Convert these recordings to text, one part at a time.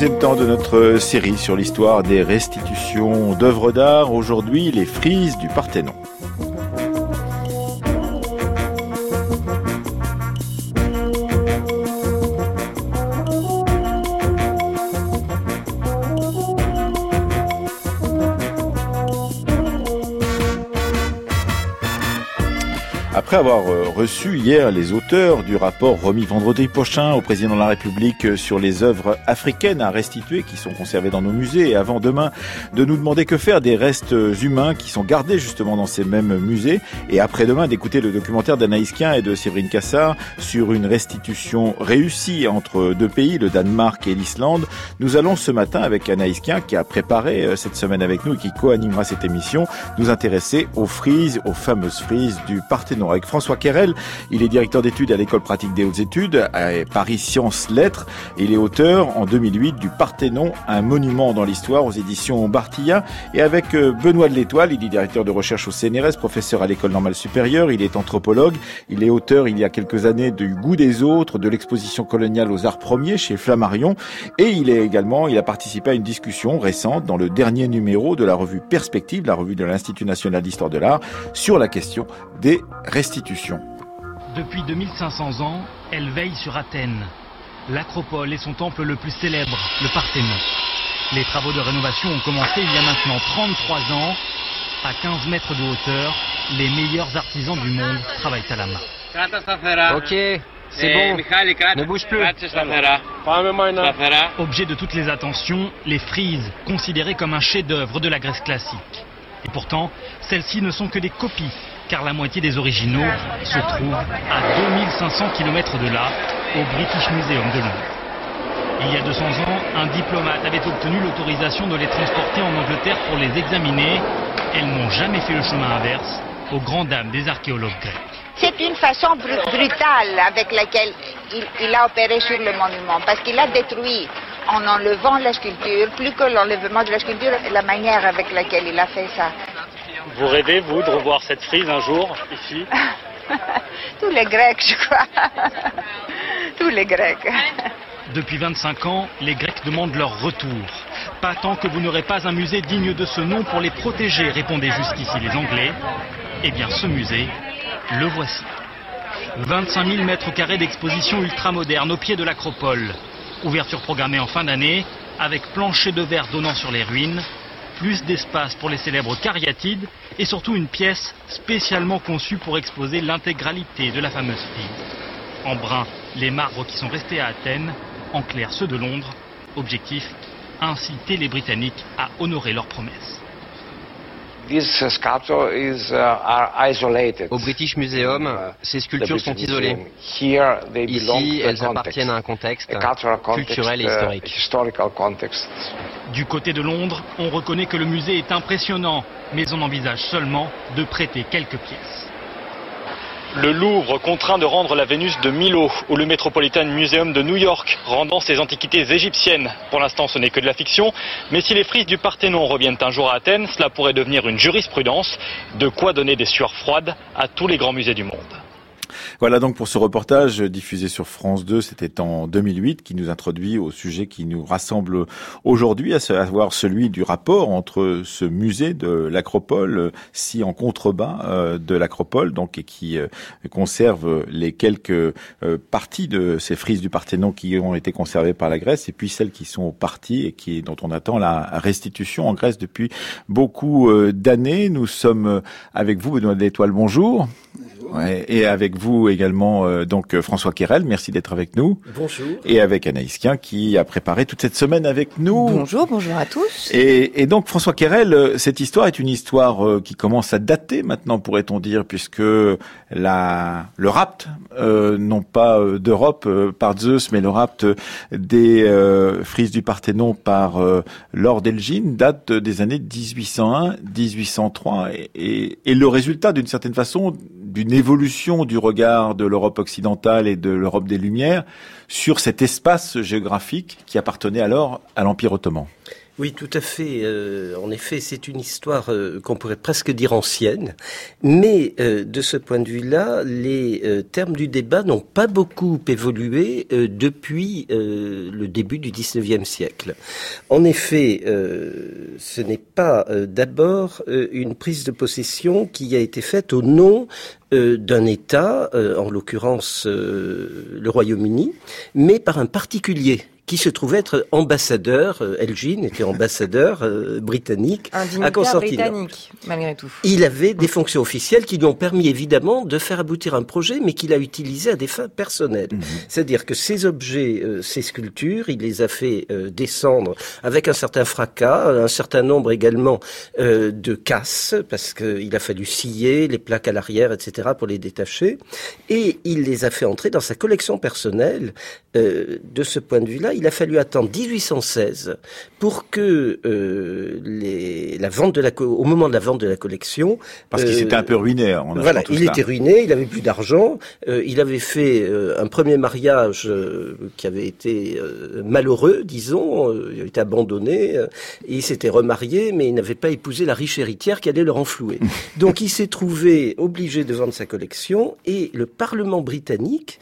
deuxième temps de notre série sur l'histoire des restitutions d'œuvres d'art. Aujourd'hui, les frises du Parthénon. Reçu hier les auteurs du rapport remis vendredi prochain au président de la République sur les œuvres africaines à restituer qui sont conservées dans nos musées. Et avant demain de nous demander que faire des restes humains qui sont gardés justement dans ces mêmes musées. Et après demain d'écouter le documentaire d'Anaïs Kien et de Séverine Cassard sur une restitution réussie entre deux pays, le Danemark et l'Islande, nous allons ce matin avec Anaïs Kien qui a préparé euh, cette semaine avec nous et qui co-animera cette émission, nous intéresser aux frises, aux fameuses frises du Parthénon avec François Querel. Il est directeur d'études à l'école pratique des hautes études à Paris Sciences Lettres. Il est auteur en 2008 du Parthénon, un monument dans l'histoire aux éditions Bartilla. Et avec euh, Benoît de l'Étoile, il est directeur de recherche au CNRS, professeur à l'école normale supérieure. Il est anthropologue. Il est auteur il y a quelques années du Goût des autres, de l'exposition coloniale aux arts premiers chez Flammarion. Et il est également, il a participé à une discussion récente dans le dernier numéro de la revue Perspective, la revue de l'Institut national d'histoire de l'art, sur la question des restitutions. Depuis 2500 ans, elle veille sur Athènes, l'acropole et son temple le plus célèbre, le Parthénon. Les travaux de rénovation ont commencé il y a maintenant 33 ans. À 15 mètres de hauteur, les meilleurs artisans du monde travaillent à la main. Ok, c'est bon. Ne bouge plus. Objet de toutes les attentions, les frises, considérées comme un chef-d'œuvre de la Grèce classique. Et pourtant, celles-ci ne sont que des copies, car la moitié des originaux se trouvent à 2500 km de là, au British Museum de Londres. Il y a 200 ans, un diplomate avait obtenu l'autorisation de les transporter en Angleterre pour les examiner. Elles n'ont jamais fait le chemin inverse, aux grandes dames des archéologues grecs. C'est une façon bru- brutale avec laquelle il, il a opéré sur le monument, parce qu'il a détruit en enlevant la sculpture, plus que l'enlèvement de la sculpture, la manière avec laquelle il a fait ça. Vous rêvez, vous, de revoir cette frise un jour, ici Tous les Grecs, je crois. Tous les Grecs. Depuis 25 ans, les Grecs demandent leur retour. Pas tant que vous n'aurez pas un musée digne de ce nom pour les protéger, répondaient jusqu'ici les Anglais. Eh bien, ce musée, le voici. 25 000 mètres carrés d'exposition ultramoderne au pied de l'acropole. Ouverture programmée en fin d'année, avec plancher de verre donnant sur les ruines, plus d'espace pour les célèbres cariatides et surtout une pièce spécialement conçue pour exposer l'intégralité de la fameuse frise. En brun, les marbres qui sont restés à Athènes, en clair ceux de Londres. Objectif, inciter les Britanniques à honorer leurs promesses. Au British Museum, Uh, ces sculptures sont isolées. Here they belong Ici, to a elles appartiennent à un contexte a cultural context, culturel et uh, historique. Du côté de Londres, on reconnaît que le musée est impressionnant, mais on envisage seulement de prêter quelques pièces. Le Louvre contraint de rendre la Vénus de Milo ou le Metropolitan Museum de New York, rendant ses antiquités égyptiennes. Pour l'instant, ce n'est que de la fiction, mais si les frises du Parthénon reviennent un jour à Athènes, cela pourrait devenir une jurisprudence, de quoi donner des sueurs froides à tous les grands musées du monde. Voilà donc pour ce reportage diffusé sur France 2, c'était en 2008, qui nous introduit au sujet qui nous rassemble aujourd'hui, à savoir celui du rapport entre ce musée de l'Acropole, si en contrebas euh, de l'Acropole, donc et qui euh, conserve les quelques euh, parties de ces frises du Parthénon qui ont été conservées par la Grèce, et puis celles qui sont parties et qui dont on attend la restitution en Grèce depuis beaucoup d'années. Nous sommes avec vous, Benoît de l'Étoile, bonjour. Ouais, et avec vous également, euh, donc euh, François Querel, merci d'être avec nous. Bonjour. Et avec Anaïs Kien qui a préparé toute cette semaine avec nous. Bonjour, bonjour à tous. Et, et donc François Querel, euh, cette histoire est une histoire euh, qui commence à dater maintenant, pourrait-on dire, puisque la, le rapt, euh, non pas euh, d'Europe euh, par Zeus, mais le rapt des euh, frises du Parthénon par euh, Lord Elgin date des années 1801-1803 et, et, et le résultat d'une certaine façon d'une évolution du regard de l'Europe occidentale et de l'Europe des Lumières sur cet espace géographique qui appartenait alors à l'Empire ottoman. Oui, tout à fait. Euh, en effet, c'est une histoire euh, qu'on pourrait presque dire ancienne, mais euh, de ce point de vue-là, les termes du débat n'ont pas beaucoup évolué depuis le début du XIXe siècle. En effet, ce n'est pas d'abord une prise de possession qui a été faite au nom d'un État, en l'occurrence le Royaume-Uni, mais par un particulier qui se trouvait être ambassadeur, euh, Elgin était ambassadeur euh, britannique à Constantinople. britannique, malgré tout. Il avait des fonctions officielles qui lui ont permis évidemment de faire aboutir un projet, mais qu'il a utilisé à des fins personnelles. Mhm. C'est-à-dire que ces objets, euh, ces sculptures, il les a fait descendre avec un certain fracas, un certain nombre également de casses, parce qu'il a fallu scier les plaques à l'arrière, etc., pour les détacher, et il les a fait entrer dans sa collection personnelle. de ce point de vue-là, il a fallu attendre 1816 pour que euh, les, la vente de la au moment de la vente de la collection, parce qu'il s'était un peu ruiné. En voilà, il était ruiné, il avait plus d'argent, euh, il avait fait euh, un premier mariage qui avait été malheureux, disons, il avait été abandonné, et il s'était remarié, mais il n'avait pas épousé la riche héritière qui allait le renflouer. Donc il s'est trouvé obligé de vendre sa collection et le Parlement britannique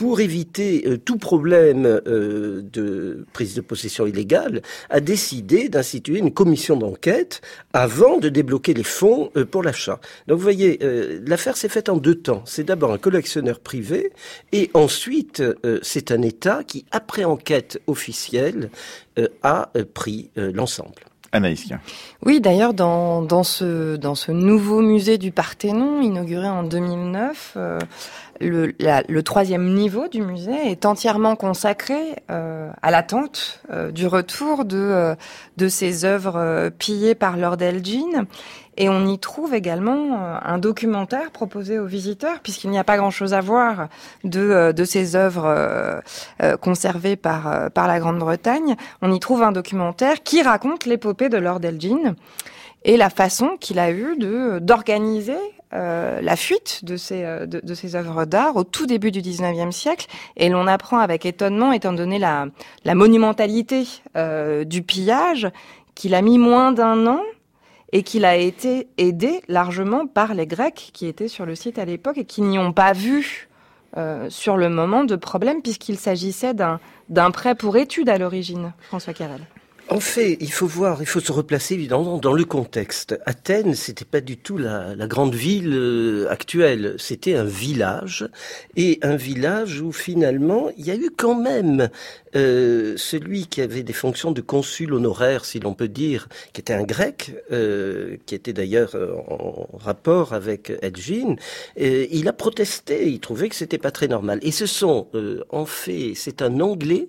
pour éviter euh, tout problème euh, de prise de possession illégale, a décidé d'instituer une commission d'enquête avant de débloquer les fonds euh, pour l'achat. Donc vous voyez, l'affaire s'est faite en deux temps. C'est d'abord un collectionneur privé et ensuite c'est un État qui, après enquête officielle, a pris l'ensemble. Anaïs. Oui, d'ailleurs, dans, dans, ce, dans ce nouveau musée du Parthénon, inauguré en 2009, le, troisième niveau du musée est entièrement consacré euh, à l'attente euh, du retour de, euh, de ces œuvres pillées par Lord Elgin. Et on y trouve également un documentaire proposé aux visiteurs, puisqu'il n'y a pas grand-chose à voir de, de ces œuvres conservées par, par la Grande-Bretagne. On y trouve un documentaire qui raconte l'épopée de Lord Elgin et la façon qu'il a eu d'organiser euh, la fuite de ces, euh, de, ces œuvres d'art au tout début du 19e siècle. Et l'on apprend avec étonnement, étant donné la, la monumentalité euh, du pillage, qu'il a mis moins d'un an et qu'il a été aidé largement par les Grecs qui étaient sur le site à l'époque et qui n'y ont pas vu sur le moment de problème puisqu'il s'agissait d'un prêt pour études à l'origine, François Carrel. En fait, il faut voir, il faut se replacer évidemment dans le contexte. Athènes, c'était pas du tout la, grande ville euh, actuelle, c'était un village et un village où finalement il y a eu quand même euh, celui qui avait des fonctions de consul honoraire, si l'on peut dire, qui était un grec, euh, qui était d'ailleurs en rapport avec Edgine, il a protesté, il trouvait que c'était pas très normal. Et ce sont, en fait, c'est un Anglais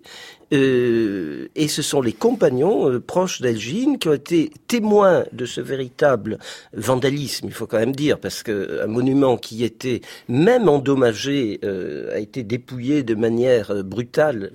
euh, et ce sont les compagnons euh, proches d'Elgine qui ont été témoins de ce véritable vandalisme, il faut quand même dire, parce qu'un monument qui était même endommagé euh, a été dépouillé de manière brutale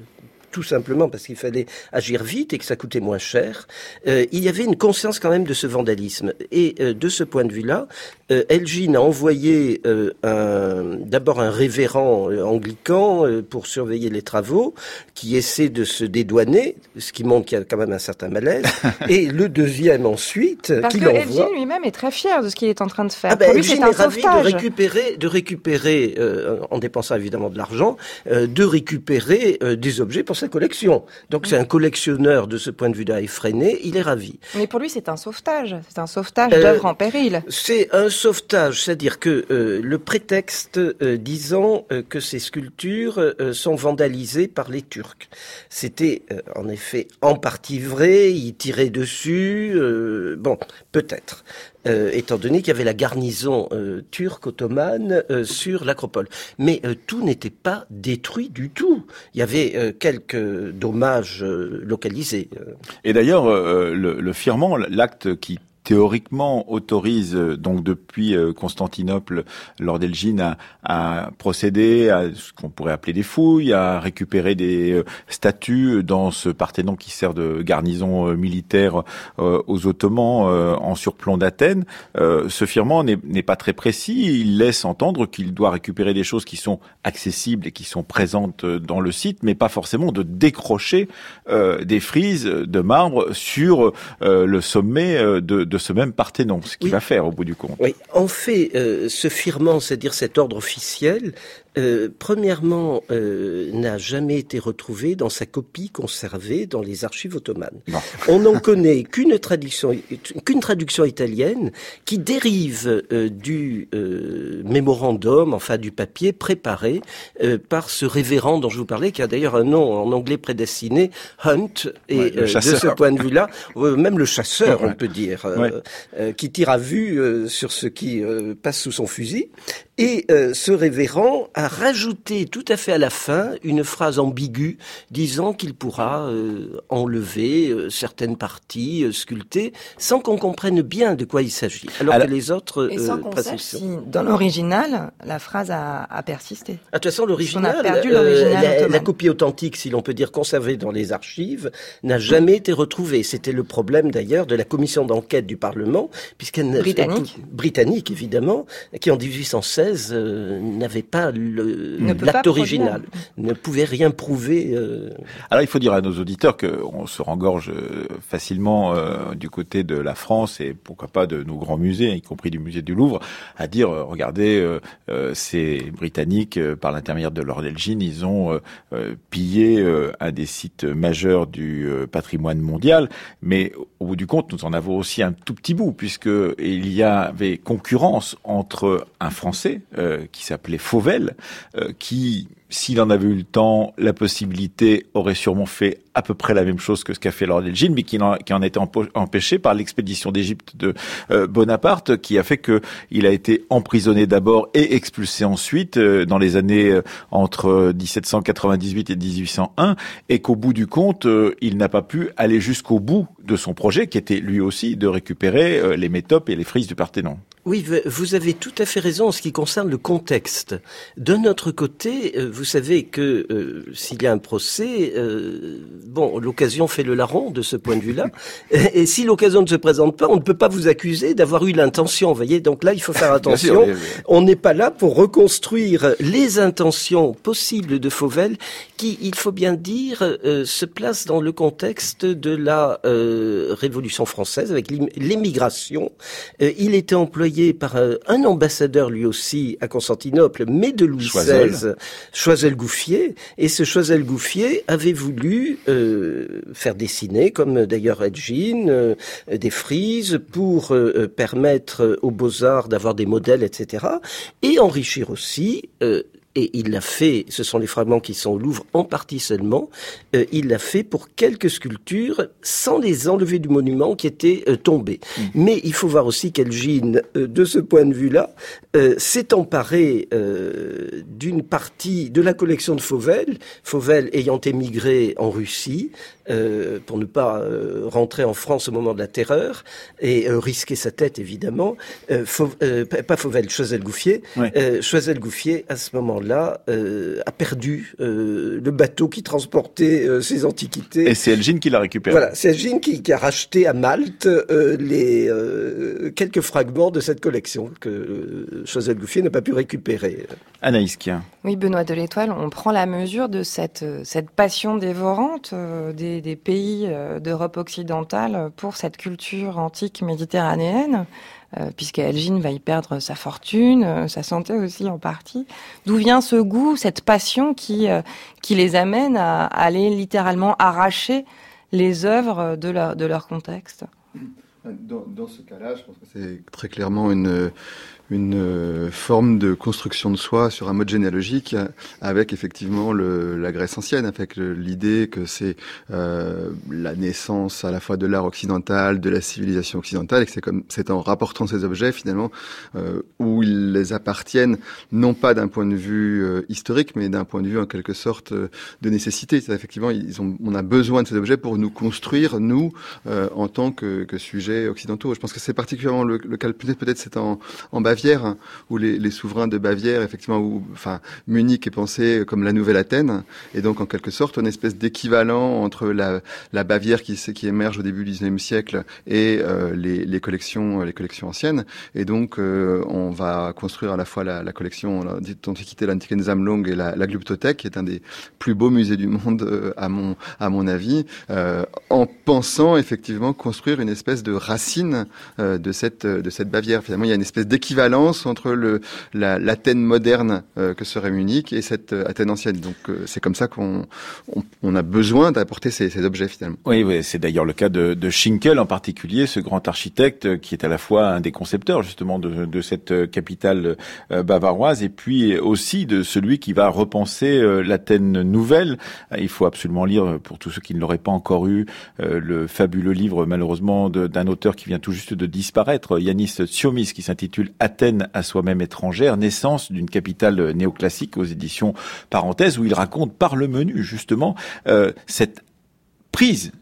tout simplement parce qu'il fallait agir vite et que ça coûtait moins cher, euh, il y avait une conscience quand même de ce vandalisme. Et euh, de ce point de vue-là, euh, Elgin a envoyé d'abord un révérend anglican pour surveiller les travaux, qui essaie de se dédouaner, ce qui montre qu'il y a quand même un certain malaise. et le deuxième ensuite, parce qui que Elgin lui-même est très fier de ce qu'il est en train de faire. Ah ben, Elgin est, ravi de récupérer, de récupérer, en dépensant évidemment de l'argent, de récupérer des objets pour sa collection. Donc c'est un collectionneur de ce point de vue-là effréné, il est ravi. Mais pour lui c'est un sauvetage, c'est un sauvetage euh, d'œuvres en péril. C'est un sauvetage, c'est-à-dire que euh, le prétexte euh, disant que ces sculptures sont vandalisées par les Turcs. C'était en effet en partie vrai, il tirait dessus, bon, peut-être. Euh, étant donné qu'il y avait la garnison euh, turque ottomane euh, sur l'acropole. Mais tout n'était pas détruit du tout. Il y avait quelques dommages localisés. Et d'ailleurs, le, le l'acte qui théoriquement autorise donc depuis Constantinople Lord Elgin à, procéder à ce qu'on pourrait appeler des fouilles, à récupérer des statues dans ce Parthénon qui sert de garnison militaire aux Ottomans en surplomb d'Athènes. ce firmament n'est pas très précis. Il laisse entendre qu'il doit récupérer des choses qui sont accessibles et qui sont présentes dans le site, mais pas forcément de décrocher euh, des frises de marbre sur euh, le sommet euh, de, de, ce même Parthénon, ce qu'il va faire au bout du compte. Oui, en fait, ce firmament, c'est-à-dire cet ordre officiel, euh, premièrement, euh, n'a jamais été retrouvé dans sa copie conservée dans les archives ottomanes. On n'en connaît qu'une traduction, qu'une traduction italienne qui dérive euh, du mémorandum, enfin du papier préparé par ce révérend dont je vous parlais, qui a d'ailleurs un nom en anglais prédestiné, Hunt, et de ce point de vue-là, même le chasseur, on peut dire, qui tire à vue sur ce qui passe sous son fusil. Et ce révérend a rajouter tout à fait à la fin une phrase ambiguë disant qu'il pourra euh, enlever euh, certaines parties euh, sculptées sans qu'on comprenne bien de quoi il s'agit. Alors, que les autres et sans qu'on sache si dans l'original la phrase a, a persisté. Ah, de toute façon, l'original, la, la, copie authentique, si l'on peut dire conservée dans les archives, n'a jamais été retrouvée. C'était le problème d'ailleurs de la commission d'enquête du Parlement, puisqu'elle britannique, britannique évidemment, qui en 1816 n'avait pas le l'acte original ne pouvait rien prouver. Euh. Alors il faut dire à nos auditeurs qu'on se rengorge euh, facilement euh, du côté de la France et pourquoi pas de nos grands musées, y compris du musée du Louvre, à dire regardez ces Britanniques par l'intermédiaire de Lord Elgin, ils ont pillé un des sites majeurs du patrimoine mondial, mais au bout du compte nous en avons aussi un tout petit bout puisque il y avait concurrence entre un Français qui s'appelait Fauvel euh, qui, s'il en avait eu le temps, la possibilité, aurait sûrement fait à peu près la même chose que ce qu'a fait Lord Elgin, mais qui en, qui en était empêché par l'expédition d'Égypte de euh, Bonaparte, qui a fait qu'il a été emprisonné d'abord et expulsé ensuite euh, dans les années entre 1798 et 1801, et qu'au bout du compte, il n'a pas pu aller jusqu'au bout de son projet, qui était lui aussi de récupérer les métopes et les frises du Parthénon. Oui, vous avez tout à fait raison en ce qui concerne le contexte. De notre côté, euh, vous savez que euh, s'il y a un procès, euh, bon, l'occasion fait le larron de ce point de vue-là. Et, si l'occasion ne se présente pas, on ne peut pas vous accuser d'avoir eu l'intention. Vous voyez, donc là, il faut faire attention. On n'est pas là pour reconstruire les intentions possibles de Fauvel, qui, il faut bien dire, se place dans le contexte de la Révolution française avec l'émigration. il était employé par euh, un ambassadeur lui aussi à Constantinople, mais de Louis XVI, Choiseul-Gouffier. Et ce Choiseul-Gouffier avait voulu euh, faire dessiner, comme d'ailleurs Edgine, euh, des frises pour permettre aux beaux-arts d'avoir des modèles, etc. Et enrichir aussi et il l'a fait, ce sont les fragments qui sont au Louvre en partie seulement, euh, il l'a fait pour quelques sculptures sans les enlever du monument qui était euh, tombé. Mmh. Mais il faut voir aussi qu'Elgine, euh, de ce point de vue-là, s'est emparé d'une partie de la collection de Fauvel, Fauvel ayant émigré en Russie, euh, pour ne pas euh, rentrer en France au moment de la terreur et euh, risquer sa tête évidemment. pas Fauvel, Choiseul-Gouffier. Choiseul-Gouffier à ce moment-là a perdu le bateau qui transportait ses antiquités. Et c'est Elgin qui l'a récupéré. Voilà, c'est Elgin qui, qui, a racheté à Malte les quelques fragments de cette collection que Choiseul-Gouffier n'a pas pu récupérer. Anaïs Kien. Oui, Benoît de l'Étoile, on prend la mesure de cette, cette passion dévorante des des, pays euh, d'Europe occidentale pour cette culture antique méditerranéenne, euh, puisqu'Elgin va y perdre sa fortune, euh, sa santé aussi en partie. D'où vient ce goût, cette passion qui, qui les amène à, aller littéralement arracher les œuvres de leur, de leur contexte? Dans, dans ce cas-là, je pense que c'est très clairement une une euh, forme de construction de soi sur un mode généalogique avec effectivement le, la Grèce ancienne, avec l'idée que c'est euh, la naissance à la fois de l'art occidental, de la civilisation occidentale, et que c'est comme c'est en rapportant ces objets finalement euh, où ils les appartiennent, non pas d'un point de vue euh, historique, mais d'un point de vue en quelque sorte euh, de nécessité. C'est effectivement ils ont, on a besoin de ces objets pour nous construire nous en tant que, que sujet objets occidentaux. Je pense que c'est particulièrement le, le cas peut-être c'est en, en, Bavière hein, où les, souverains de Bavière, effectivement, où enfin Munich est pensé comme la nouvelle Athènes et donc en quelque sorte une espèce d'équivalent entre la, Bavière qui, émerge au début du XIXe siècle et euh, les, collections les collections anciennes. Et donc euh, on va construire à la fois la, la collection d'antiquité, l'Antikensammlung et la, la Glyptothèque, qui est un des plus beaux musées du monde euh, à mon avis, en pensant effectivement construire une espèce de racine de cette de cette Bavière. Finalement, il y a une espèce d'équivalence entre le l'Athènes moderne que serait Munich et cette Athènes ancienne. Donc c'est comme ça qu'on on, a besoin d'apporter ces, ces, objets finalement. Oui, oui c'est d'ailleurs le cas de, de Schinkel en particulier, ce grand architecte qui est à la fois un des concepteurs justement de, de cette capitale bavaroise et puis aussi de celui qui va repenser l'Athènes nouvelle. Il faut absolument lire, pour tous ceux qui ne l'auraient pas encore eu, le fabuleux livre malheureusement d'un auteur qui vient tout juste de disparaître, Yanis Tsiomis, qui s'intitule Athènes à soi-même étrangère, naissance d'une capitale néoclassique aux éditions Parenthèses, où il raconte par le menu justement euh, cette prise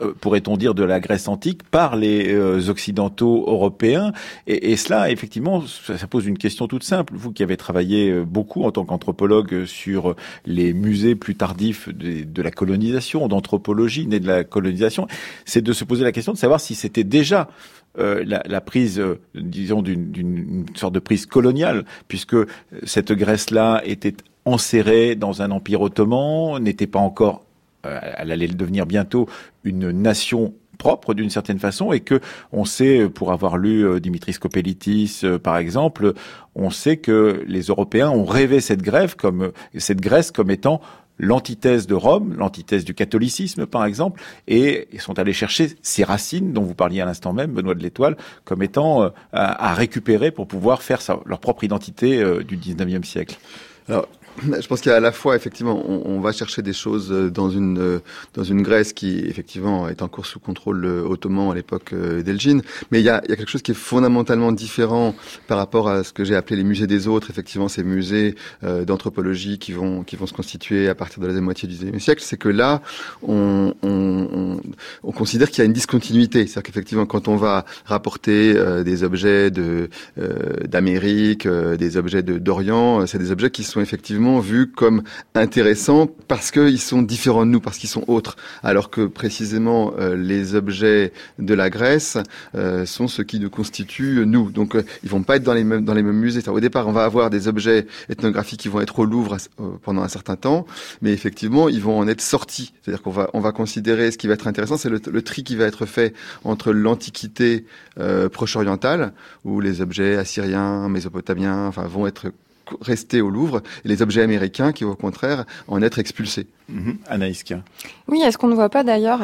euh, pourrait-on dire, de la Grèce antique par les euh, occidentaux européens. Et, cela, effectivement, ça, pose une question toute simple. Vous qui avez travaillé beaucoup en tant qu'anthropologue sur les musées plus tardifs de, de la colonisation, d'anthropologie née de la colonisation, c'est de se poser la question de savoir si c'était déjà euh, la, prise, euh, disons, d'une sorte de prise coloniale, puisque cette Grèce-là était enserrée dans un empire ottoman, n'était pas encore euh, elle allait devenir bientôt une nation propre d'une certaine façon et que on sait pour avoir lu Dimitris Skopelitis euh, par exemple on sait que les Européens ont rêvé cette Grèce comme étant l'antithèse de Rome, l'antithèse du catholicisme par exemple, et sont allés chercher ces racines dont vous parliez à l'instant même, Benoît de l'Étoile, comme étant à, à, récupérer pour pouvoir faire leur propre identité du 19e siècle. Je pense qu'il y a à la fois effectivement, on, on, va chercher des choses dans une dans une Grèce qui effectivement est encore sous contrôle ottoman à l'époque d'Elgin, mais il y, a, y a quelque chose qui est fondamentalement différent par rapport à ce que j'ai appelé les musées des autres. Effectivement, ces musées euh, d'anthropologie qui vont qui vont se constituer à partir de la deuxième moitié du XIXe siècle, c'est que là, on, on, on considère qu'il y a une discontinuité. C'est-à-dire qu'effectivement, quand on va rapporter euh, des objets de euh, d'Amérique, des objets d'Orient, c'est des objets qui sont effectivement vus comme intéressants parce qu'ils sont différents de nous, parce qu'ils sont autres, alors que précisément euh, les objets de la Grèce euh, sont ce qui nous constitue nous. Donc euh, ils vont pas être dans les mêmes dans les mêmes musées. Au départ, on va avoir des objets ethnographiques qui vont être au Louvre pendant un certain temps, mais effectivement, ils vont en être sortis. C'est-à-dire qu'on va on va considérer ce qui va être intéressant, c'est le, le, tri qui va être fait entre l'antiquité proche-orientale, où les objets assyriens, mésopotamiens, enfin vont être rester au Louvre et les objets américains qui, au contraire, en être expulsés. Mmh. Anaïs Oui, est-ce qu'on ne voit pas d'ailleurs,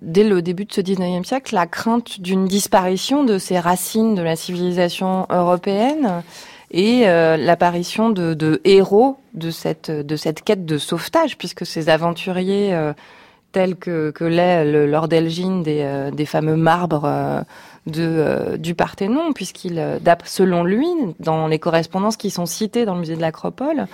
dès le début de ce 19e siècle, la crainte d'une disparition de ces racines de la civilisation européenne et euh, l'apparition de, de, héros de cette, de cette quête de sauvetage, puisque ces aventuriers euh, tels que, que l'est le Lord Elgin des, euh, des fameux marbres euh, de, euh, du Parthénon, puisqu'il, euh, selon lui, dans les correspondances qui sont citées dans le musée de l'Acropole,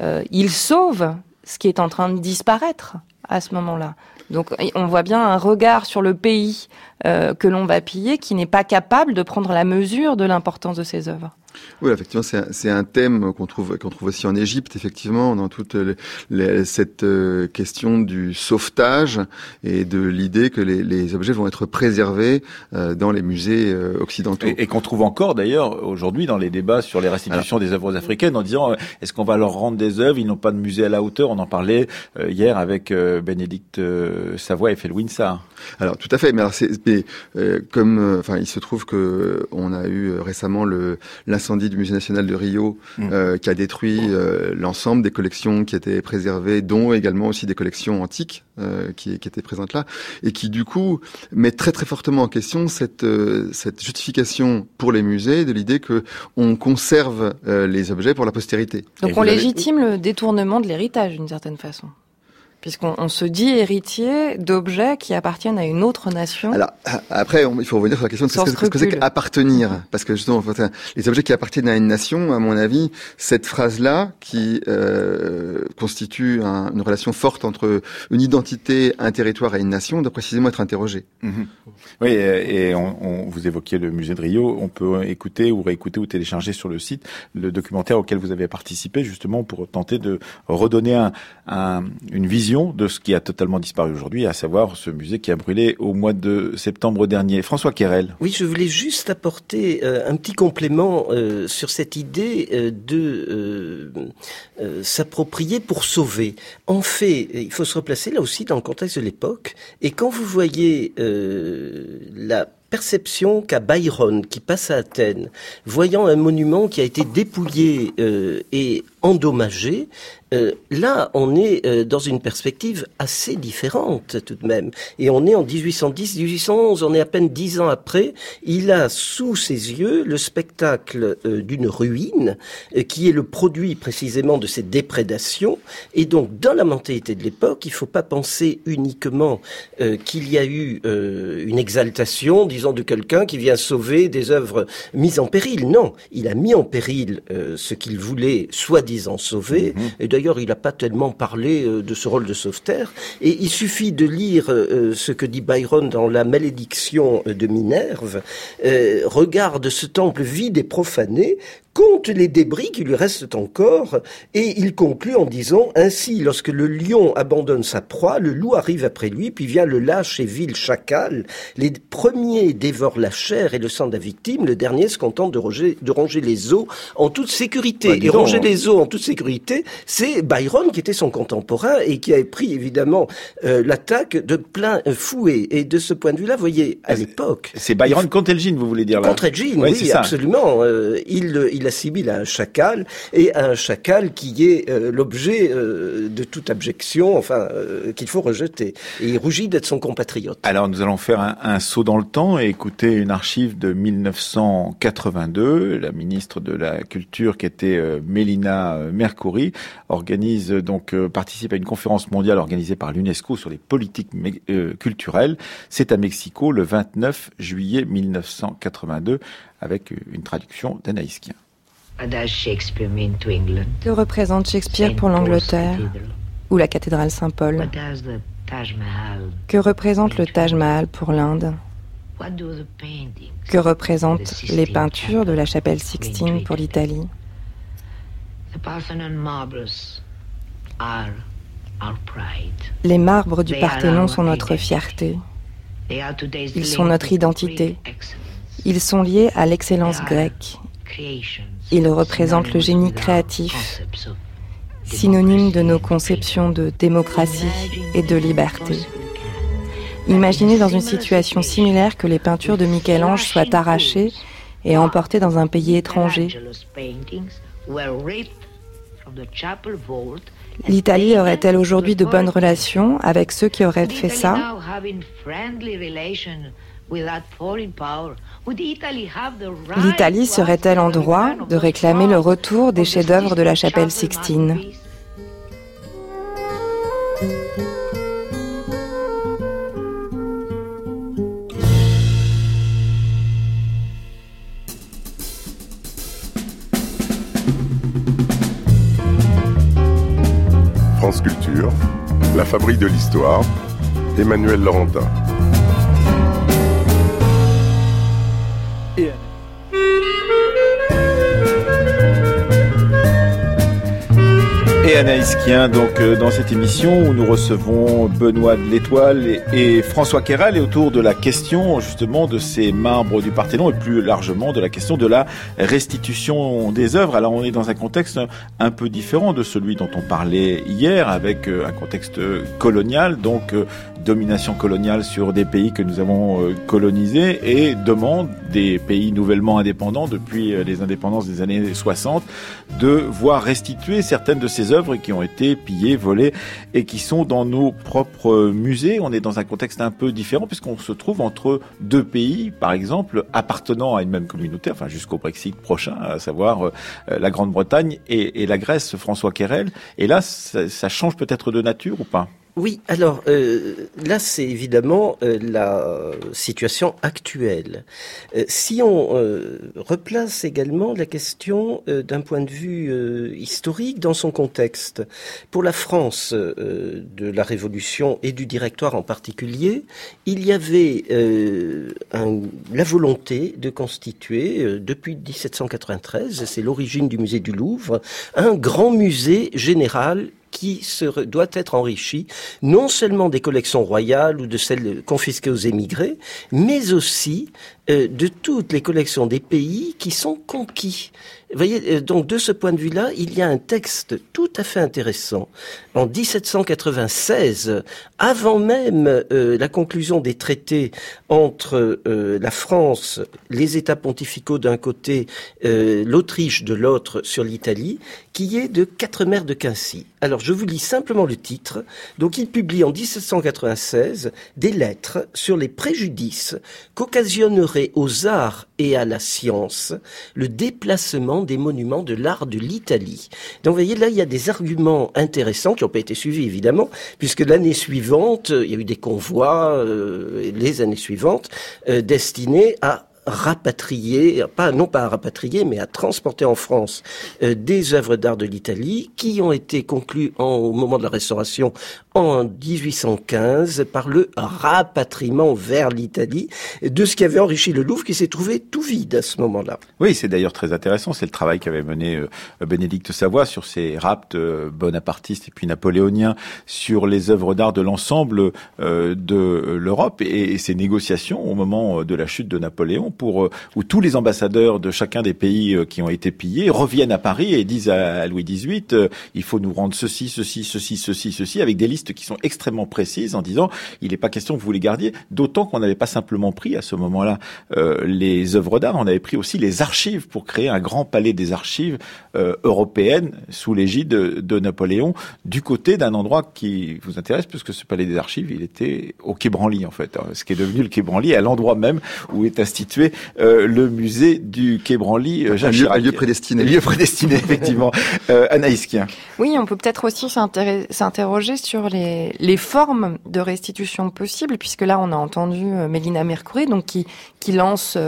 euh, il sauve ce qui est en train de disparaître à ce moment-là. Donc on voit bien un regard sur le pays euh, que l'on va piller qui n'est pas capable de prendre la mesure de l'importance de ces œuvres. Oui, effectivement, c'est un, un, thème qu'on trouve qu'on trouve aussi en Égypte, effectivement, dans toute les, les, cette euh, question du sauvetage et de l'idée que les, les, objets vont être préservés euh, dans les musées euh, occidentaux. Et, et qu'on trouve encore, d'ailleurs, aujourd'hui, dans les débats sur les restitutions Alors, des œuvres africaines, en disant est-ce qu'on va leur rendre des œuvres? Ils n'ont pas de musée à la hauteur. On en parlait hier avec Bénédicte Savoie et Felwin Sarr. Alors tout à fait, mais, mais euh, comme euh, enfin il se trouve que on a eu récemment le l'incendie du musée national de Rio mmh. euh, qui a détruit euh, l'ensemble des collections qui étaient préservées, dont également aussi des collections antiques euh, qui, qui, étaient présentes là, et qui du coup met très très fortement en question cette cette justification pour les musées de l'idée que on conserve les objets pour la postérité. Donc on légitime le détournement de l'héritage d'une certaine façon. Puisqu'on se dit héritier d'objets qui appartiennent à une autre nation. Alors après, il faut revenir sur la question de ce que c'est qu'appartenir, parce que justement, les objets qui appartiennent à une nation, à mon avis, cette phrase-là qui euh, constitue une relation forte entre une identité, un territoire et une nation, doit précisément être interrogée. Mhm. Oui, et on, vous évoquiez le musée de Rio. On peut écouter ou réécouter ou télécharger sur le site le documentaire auquel vous avez participé, justement pour tenter de redonner un, une vision de ce qui a totalement disparu aujourd'hui, à savoir ce musée qui a brûlé au mois de septembre dernier. François Querel. Oui, je voulais juste apporter euh, un petit complément euh, sur cette idée euh, de s'approprier pour sauver. En fait, il faut se replacer là aussi dans le contexte de l'époque. Et quand vous voyez la perception qu'a Byron, qui passe à Athènes, voyant un monument qui a été dépouillé et endommagé, euh, là, on est euh, dans une perspective assez différente tout de même. Et on est en 1810, 1811, on est à peine dix ans après. Il a sous ses yeux le spectacle euh, d'une ruine qui est le produit précisément de cette déprédation. Et donc, dans la mentalité de l'époque, il ne faut pas penser uniquement qu'il y a eu une exaltation, disons, de quelqu'un qui vient sauver des œuvres mises en péril. Non, il a mis en péril ce qu'il voulait soi-disant sauver. Mhm. Et d'ailleurs, il n'a pas tellement parlé euh, de ce rôle de sauveterre. Et il suffit de lire euh, ce que dit Byron dans La malédiction de Minerve. Euh, regarde ce temple vide et profané, compte les débris qui lui restent encore, et il conclut en disant Ainsi, lorsque le lion abandonne sa proie, le loup arrive après lui, puis vient le lâche et vil chacal. Les premiers dévorent la chair et le sang de la victime, le dernier se contente de ronger, de ronger les os en toute sécurité. et ronger les os en toute sécurité, c'est Byron qui était son contemporain et qui avait pris évidemment euh, l'attaque de plein fouet. Et de ce point de vue-là, vous voyez, à l'époque... C'est Byron contre Elgin, vous voulez dire là? Contre Elgin, oui, absolument. Euh, il, il il assimile à un chacal et à un chacal qui est euh, l'objet de toute abjection, enfin qu'il faut rejeter. Et il rougit d'être son compatriote. Alors nous allons faire un, saut dans le temps et écouter une archive de 1982. La ministre de la Culture, qui était Mélina Mercouri, organise donc participe à une conférence mondiale organisée par l'UNESCO sur les politiques culturelles. C'est à Mexico le 29 juillet 1982 avec une traduction d'Anaïs que représente Shakespeare pour l'Angleterre ou la cathédrale Saint-Paul Que représente le Taj Mahal pour l'Inde Que représentent les peintures de la chapelle? Sixtine pour l'Italie Les marbres du Parthénon sont notre fierté. Ils sont notre identité. Ils sont liés à l'excellence grecque il représente le génie créatif, synonyme de nos conceptions de démocratie et de liberté. Imaginez dans une situation similaire que les peintures de Michel-Ange soient arrachées et emportées dans un pays étranger. L'Italie aurait-elle aujourd'hui de bonnes relations avec ceux qui auraient fait ça L'Italie serait-elle en droit de réclamer le retour des chefs-d'œuvre de la chapelle Sixtine? La fabrique de l'histoire, Emmanuel Laurentin. Anaïs Kien, donc euh, dans cette émission où nous recevons Benoît de l'Étoile et, François Kéral et autour de la question justement de ces marbres du Parthénon et plus largement de la question de la restitution des œuvres. Alors on est dans un contexte un peu différent de celui dont on parlait hier avec euh, un contexte colonial, donc euh, domination coloniale sur des pays que nous avons euh, colonisés et demande des pays nouvellement indépendants depuis euh, les indépendances des années 60 de voir restituer certaines de ces œuvres qui ont été pillées, volées et qui sont dans nos propres musées. On est dans un contexte un peu différent puisqu'on se trouve entre deux pays, par exemple, appartenant à une même communauté, enfin jusqu'au Brexit prochain, à savoir euh, la Grande-Bretagne et, la Grèce, François Kerel. Et là, ça change peut-être de nature ou pas? Oui, alors euh, là c'est évidemment euh, la situation actuelle. Euh, si on replace également la question d'un point de vue historique dans son contexte, pour la France de la Révolution et du Directoire en particulier, il y avait la volonté de constituer depuis 1793, c'est l'origine du musée du Louvre, un grand musée général qui doit être enrichi non seulement des collections royales ou de celles confisquées aux émigrés, mais aussi euh, de toutes les collections des pays qui sont conquis. Euh, donc de ce point de vue-là, il y a un texte tout à fait intéressant. En 1796, avant même euh, la conclusion des traités entre la France, les États pontificaux d'un côté, l'Autriche de l'autre sur l'Italie, qui est de Quatre mères de Quincy. Alors je vous lis simplement le titre. Donc il publie en 1796 des lettres sur les préjudices qu'occasionnerait aux arts et à la science le déplacement des monuments de l'art de l'Italie. Donc vous voyez, là, il y a des arguments intéressants qui n'ont pas été suivis, évidemment, puisque l'année suivante, il y a eu des convois, euh, les années suivantes, euh, destinés à rapatrier, pas non pas à rapatrier, mais à transporter en France euh, des œuvres d'art de l'Italie qui ont été conclues au moment de la Restauration en 1815 par le rapatriement vers l'Italie de ce qui avait enrichi le Louvre qui s'est trouvé tout vide à ce moment-là. Oui, c'est d'ailleurs très intéressant. C'est le travail qu'avait mené euh, Bénédicte Savoie sur ces rapts euh, bonapartistes et puis napoléoniens sur les œuvres d'art de l'ensemble de l'Europe et, et ces négociations au moment de la chute de Napoléon pour euh, où tous les ambassadeurs de chacun des pays euh, qui ont été pillés reviennent à Paris et disent à Louis XVIII euh, il faut nous rendre ceci, ceci, ceci, ceci, ceci, avec des listes qui sont extrêmement précises en disant il n'est pas question que vous les gardiez. D'autant qu'on n'avait pas simplement pris à ce moment-là les œuvres d'art, on avait pris aussi les archives pour créer un grand palais des archives européennes sous l'égide de, Napoléon, du côté d'un endroit qui vous intéresse, puisque ce palais des archives, il était au Quai Branly en fait, hein, ce qui est devenu le Quai Branly, à l'endroit même où est institué euh, le musée du Quai Branly. Euh, un, lieu, un, lieu, prédestiné. lieu prédestiné, effectivement. euh, Anaïs Oui, on peut peut-être aussi s'interroger sur les, les formes de restitution possibles, puisque là, on a entendu euh, Mélina Mercouri, donc qui, qui lance...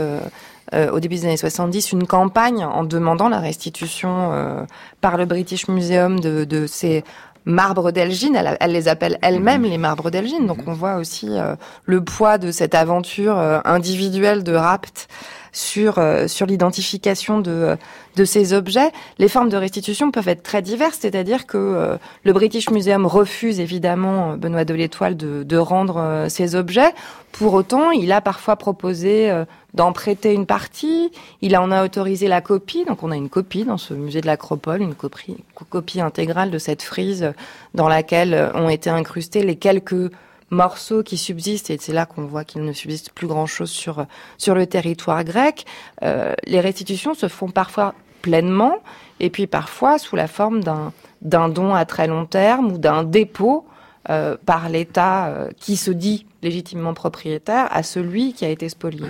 Euh, au début des années 70 une campagne en demandant la restitution euh, par le British Museum de, de ces marbres d'Elgine. Elle, les appelle elle-même mhm. les marbres d'Elgine. Donc mhm. on voit aussi euh, le poids de cette aventure euh, individuelle de Rapt sur euh, sur l'identification de de ces objets. Les formes de restitution peuvent être très diverses, c'est-à-dire que le British Museum refuse évidemment Benoît de l'Étoile de, de rendre ces objets. Pour autant, il a parfois proposé d'en prêter une partie. Il en a autorisé la copie. Donc on a une copie dans ce musée de l'Acropole, une copie, copie intégrale de cette frise dans laquelle ont été incrustés les quelques morceaux qui subsistent, et c'est là qu'on voit qu'il ne subsiste plus grand-chose sur, sur le territoire grec. Euh, les restitutions se font parfois pleinement, et puis parfois sous la forme d'un, d'un don à très long terme ou d'un dépôt euh, par l'État euh, qui se dit légitimement propriétaire à celui qui a été spolié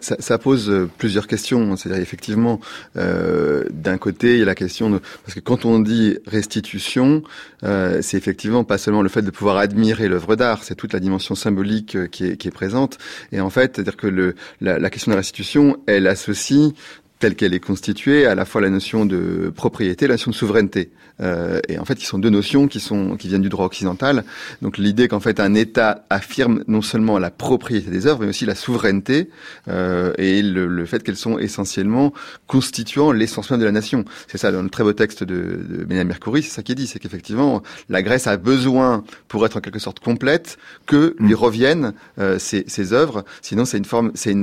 ça, pose euh, plusieurs questions. C'est-à-dire effectivement, euh, d'un côté, il y a la question de parce que quand on dit restitution, euh, c'est effectivement pas seulement le fait de pouvoir admirer l'œuvre d'art, c'est toute la dimension symbolique qui est, qui est présente. Et en fait, c'est-à-dire que le, la, la question de la restitution, elle associe telle qu'elle est constituée, à la fois la notion de propriété, la notion de souveraineté. Euh, et en fait, qui sont deux notions qui sont qui viennent du droit occidental. Donc l'idée qu'en fait un État affirme non seulement la propriété des œuvres, mais aussi la souveraineté euh, et le, le fait qu'elles sont essentiellement constituant l'essence même de la nation. C'est ça dans le très beau texte de, de Benjamin Mercouri, c'est ça qui est dit, c'est qu'effectivement la Grèce a besoin pour être en quelque sorte complète que lui mm. reviennent euh, ses, ses œuvres. Sinon, c'est une forme, c'est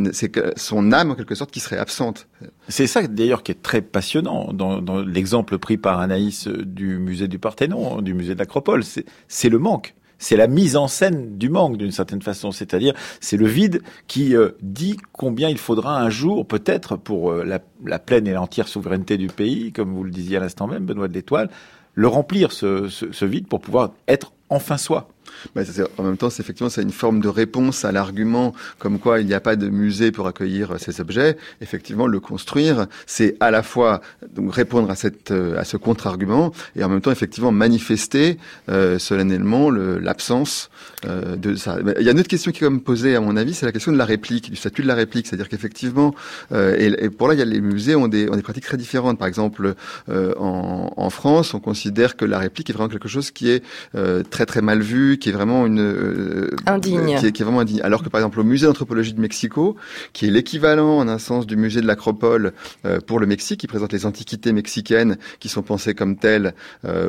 son âme en quelque sorte qui serait absente. C'est ça d'ailleurs qui est très passionnant dans, dans l'exemple pris par Anaïs du musée du Parthénon, du musée de l'Acropole. C'est le manque. C'est la mise en scène du manque d'une certaine façon, c'est-à-dire c'est le vide qui euh, dit combien il faudra un jour, peut-être pour euh, la, la, pleine et l'entière souveraineté du pays, comme vous le disiez à l'instant même, Benoît de l'Étoile, le remplir ce, ce, ce vide pour pouvoir être enfin soi. Bah, en même temps, c'est effectivement c'est une forme de réponse à l'argument comme quoi il n'y a pas de musée pour accueillir ces objets. Effectivement, le construire, c'est à la fois répondre à cette à ce contre-argument et en même temps effectivement manifester euh, solennellement l'absence euh, de ça. Il y a une autre question qui est comme posée à mon avis, c'est la question de la réplique, du statut de la réplique, c'est-à-dire qu'effectivement, euh, et, pour là, il y a les musées ont des ont des pratiques très différentes. Par exemple, euh, en, en France, on considère que la réplique est vraiment quelque chose qui est euh, très très mal vu, qui est vraiment une euh, indigne, qui est, qui est, vraiment indigne. Alors que par exemple au musée d'anthropologie de Mexico, qui est l'équivalent en un sens du musée de l'Acropole euh, pour le Mexique, qui présente les antiquités mexicaines qui sont pensées comme telles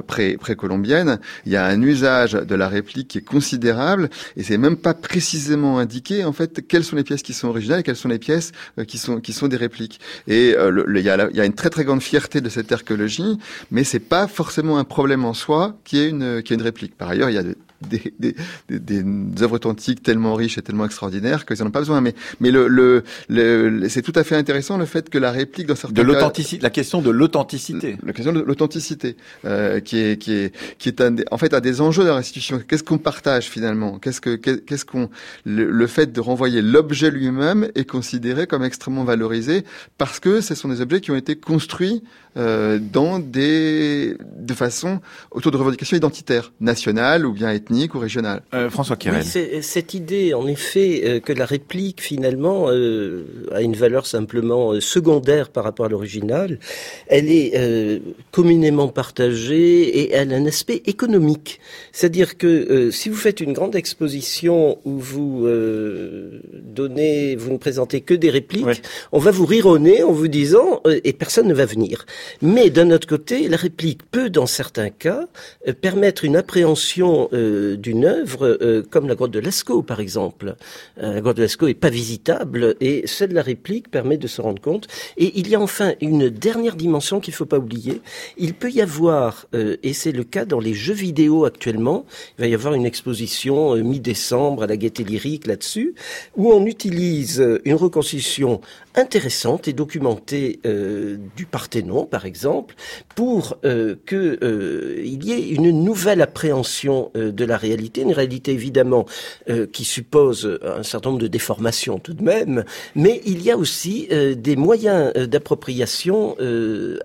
pré précolombiennes, il y a un usage de la réplique qui est considérable et c'est même pas précisément indiqué en fait quelles sont les pièces qui sont originales et quelles sont les pièces qui sont qui sont des répliques. Et il y, a, il y a une très très grande fierté de cette archéologie, mais c'est pas forcément un problème en soi qui est une qui est une réplique. Par ailleurs, il y a des, des, des, des, œuvres authentiques tellement riches et tellement extraordinaires qu'ils n'en ont pas besoin. Mais, mais le, le, le c'est tout à fait intéressant le fait que la réplique dans certains de l'authenticité, la question de l'authenticité, la question de l'authenticité, euh, qui est qui est qui est un, en fait un des enjeux de la restitution. Qu'est-ce qu'on partage finalement? Qu'est-ce que qu'est-ce qu'on le, le, fait de renvoyer l'objet lui-même est considéré comme extrêmement valorisé parce que ce sont des objets qui ont été construits euh, dans des de façon autour de revendications identitaires, nationales ou bien ethniques ou régionales. Euh, François Kirel. Oui, cette idée, en effet, euh, que la réplique finalement euh, a une valeur simplement euh, secondaire par rapport à l'original, elle est communément partagée et elle a un aspect économique. C'est-à-dire que si vous faites une grande exposition où vous donnez, vous ne présentez que des répliques, on va vous rire au nez en vous disant et personne ne va venir. Mais d'un autre côté, la réplique peut, dans certains cas, euh, permettre une appréhension euh, d'une œuvre, euh, comme la grotte de Lascaux, par exemple. la grotte de Lascaux est pas visitable, et celle de la réplique permet de se rendre compte. Et il y a enfin une dernière dimension qu'il faut pas oublier. Il peut y avoir, et c'est le cas dans les jeux vidéo actuellement, il va y avoir une exposition mi-décembre à la Gaîté Lyrique là-dessus, où on utilise une reconstitution intéressante et documentée du Parthénon, par exemple, pour euh, que euh, il y ait une nouvelle appréhension euh, de la réalité, une réalité évidemment euh, qui suppose un certain nombre de déformations tout de même, mais il y a aussi euh, des moyens d'appropriation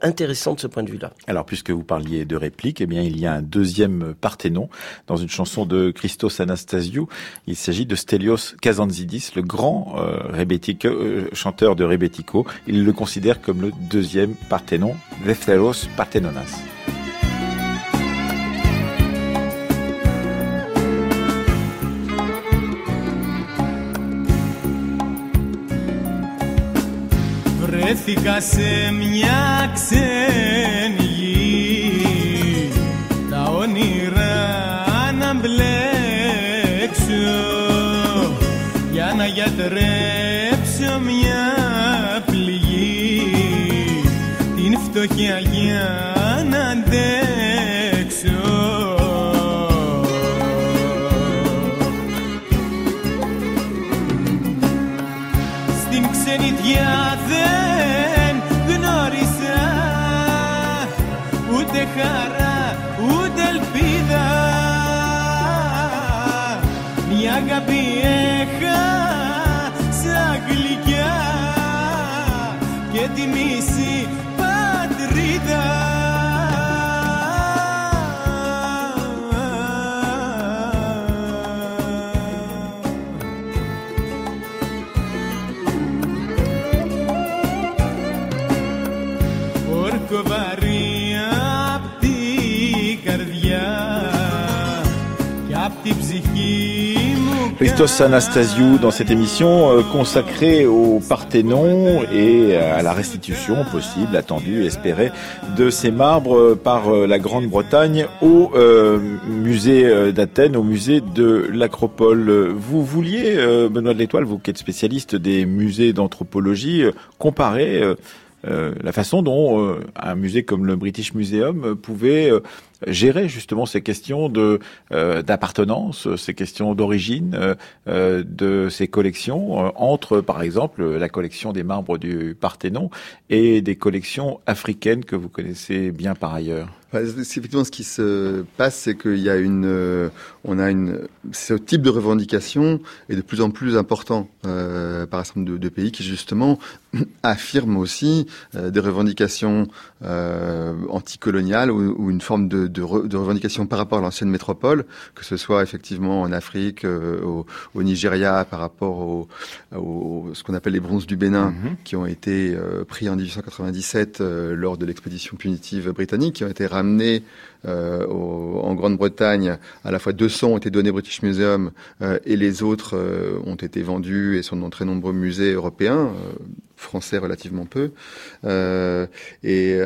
intéressants de ce point de vue-là. Alors, puisque vous parliez de réplique, eh bien, il y a un deuxième Parthénon dans une chanson de Christos Anastasiou. Il s'agit de Stelios Kazantzidis, le grand chanteur de Rebetiko. Il le considère comme le deuxième Parthénon Δεύτερος Παρθένονας. Βρέθηκα σε μια ξένη γη Τα όνειρα να μπλέξω Για να γιατρέψω Christos Anastasiou dans cette émission euh, consacrée au Parthénon et à la restitution possible, attendue, espérée de ces marbres par euh, la Grande-Bretagne au euh, musée d'Athènes, au musée de l'Acropole. Vous vouliez, Benoît de l'Étoile, vous qui êtes spécialiste des musées d'anthropologie, comparer la façon dont un musée comme le British Museum pouvait gérer justement ces questions de d'appartenance, ces questions d'origine de ces collections entre, par exemple, la collection des marbres du Parthénon et des collections africaines que vous connaissez bien par ailleurs. Effectivement, ce qui se passe, c'est qu'il y a une, euh, on a une, ce type de revendication est de plus en plus important euh, par certain nombre de, pays qui justement affirment aussi euh, des revendications euh, anticoloniales ou, une forme de, de, de, revendication par rapport à l'ancienne métropole, que ce soit effectivement en Afrique, euh, au, au, Nigeria, par rapport au, au ce qu'on appelle les bronzes du Bénin, mm-hmm. qui ont été pris en 1897 lors de l'expédition punitive britannique, qui ont été ramenés euh, en Grande-Bretagne, à la fois 200 ont été donnés au British Museum euh, et les autres euh, ont été vendus et sont dans très nombreux musées européens, français relativement peu. et